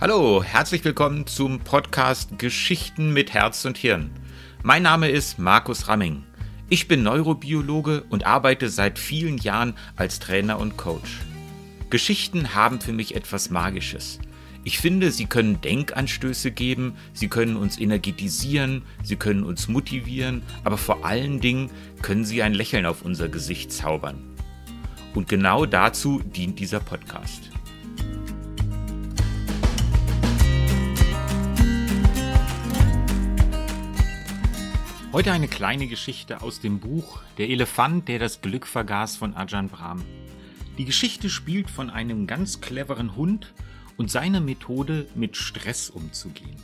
Hallo, herzlich willkommen zum Podcast Geschichten mit Herz und Hirn. Mein Name ist Markus Ramming. Ich bin Neurobiologe und arbeite seit vielen Jahren als Trainer und Coach. Geschichten haben für mich etwas Magisches. Ich finde, sie können Denkanstöße geben, sie können uns energetisieren, sie können uns motivieren, aber vor allen Dingen können sie ein Lächeln auf unser Gesicht zaubern. Und genau dazu dient dieser Podcast. Heute eine kleine Geschichte aus dem Buch Der Elefant, der das Glück vergaß von Ajahn Brahm. Die Geschichte spielt von einem ganz cleveren Hund und seiner Methode, mit Stress umzugehen.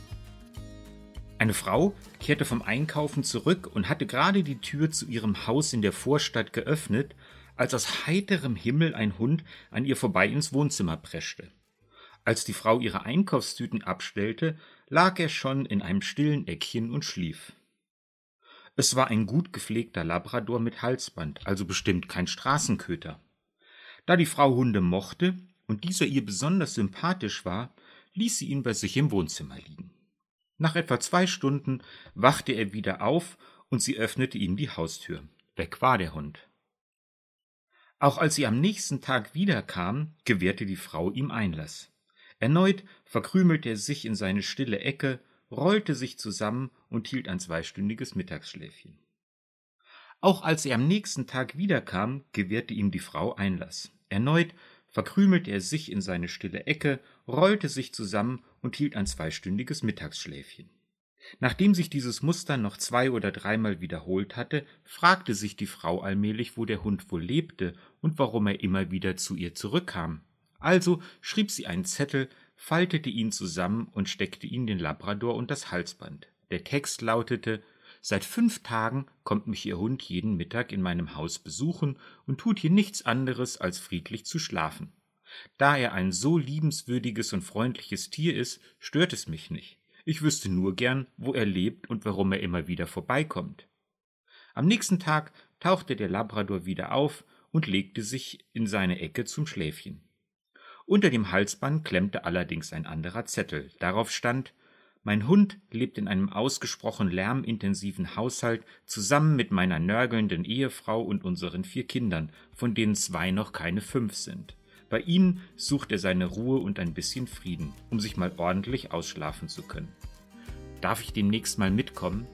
Eine Frau kehrte vom Einkaufen zurück und hatte gerade die Tür zu ihrem Haus in der Vorstadt geöffnet, als aus heiterem Himmel ein Hund an ihr vorbei ins Wohnzimmer preschte. Als die Frau ihre Einkaufstüten abstellte, lag er schon in einem stillen Eckchen und schlief. Es war ein gut gepflegter Labrador mit Halsband, also bestimmt kein Straßenköter. Da die Frau Hunde mochte und dieser ihr besonders sympathisch war, ließ sie ihn bei sich im Wohnzimmer liegen. Nach etwa zwei Stunden wachte er wieder auf und sie öffnete ihm die Haustür. Weg war der Hund. Auch als sie am nächsten Tag wiederkam, gewährte die Frau ihm Einlass. Erneut verkrümelte er sich in seine stille Ecke rollte sich zusammen und hielt ein zweistündiges Mittagsschläfchen. Auch als er am nächsten Tag wiederkam, gewährte ihm die Frau Einlass. Erneut verkrümelte er sich in seine stille Ecke, rollte sich zusammen und hielt ein zweistündiges Mittagsschläfchen. Nachdem sich dieses Muster noch zwei oder dreimal wiederholt hatte, fragte sich die Frau allmählich, wo der Hund wohl lebte und warum er immer wieder zu ihr zurückkam. Also schrieb sie einen Zettel, faltete ihn zusammen und steckte ihn den Labrador und das Halsband. Der Text lautete Seit fünf Tagen kommt mich Ihr Hund jeden Mittag in meinem Haus besuchen und tut hier nichts anderes, als friedlich zu schlafen. Da er ein so liebenswürdiges und freundliches Tier ist, stört es mich nicht. Ich wüsste nur gern, wo er lebt und warum er immer wieder vorbeikommt. Am nächsten Tag tauchte der Labrador wieder auf und legte sich in seine Ecke zum Schläfchen. Unter dem Halsband klemmte allerdings ein anderer Zettel. Darauf stand Mein Hund lebt in einem ausgesprochen lärmintensiven Haushalt zusammen mit meiner nörgelnden Ehefrau und unseren vier Kindern, von denen zwei noch keine fünf sind. Bei ihnen sucht er seine Ruhe und ein bisschen Frieden, um sich mal ordentlich ausschlafen zu können. Darf ich demnächst mal mitkommen?